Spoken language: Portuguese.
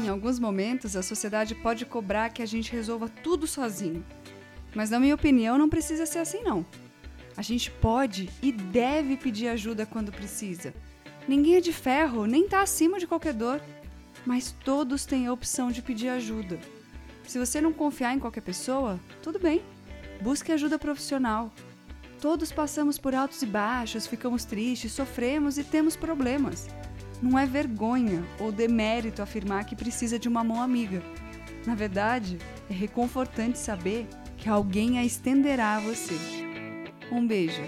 Em alguns momentos, a sociedade pode cobrar que a gente resolva tudo sozinho. Mas, na minha opinião, não precisa ser assim, não. A gente pode e deve pedir ajuda quando precisa. Ninguém é de ferro, nem está acima de qualquer dor. Mas todos têm a opção de pedir ajuda. Se você não confiar em qualquer pessoa, tudo bem. Busque ajuda profissional. Todos passamos por altos e baixos, ficamos tristes, sofremos e temos problemas. Não é vergonha ou demérito afirmar que precisa de uma mão amiga. Na verdade, é reconfortante saber que alguém a estenderá a você. Um beijo.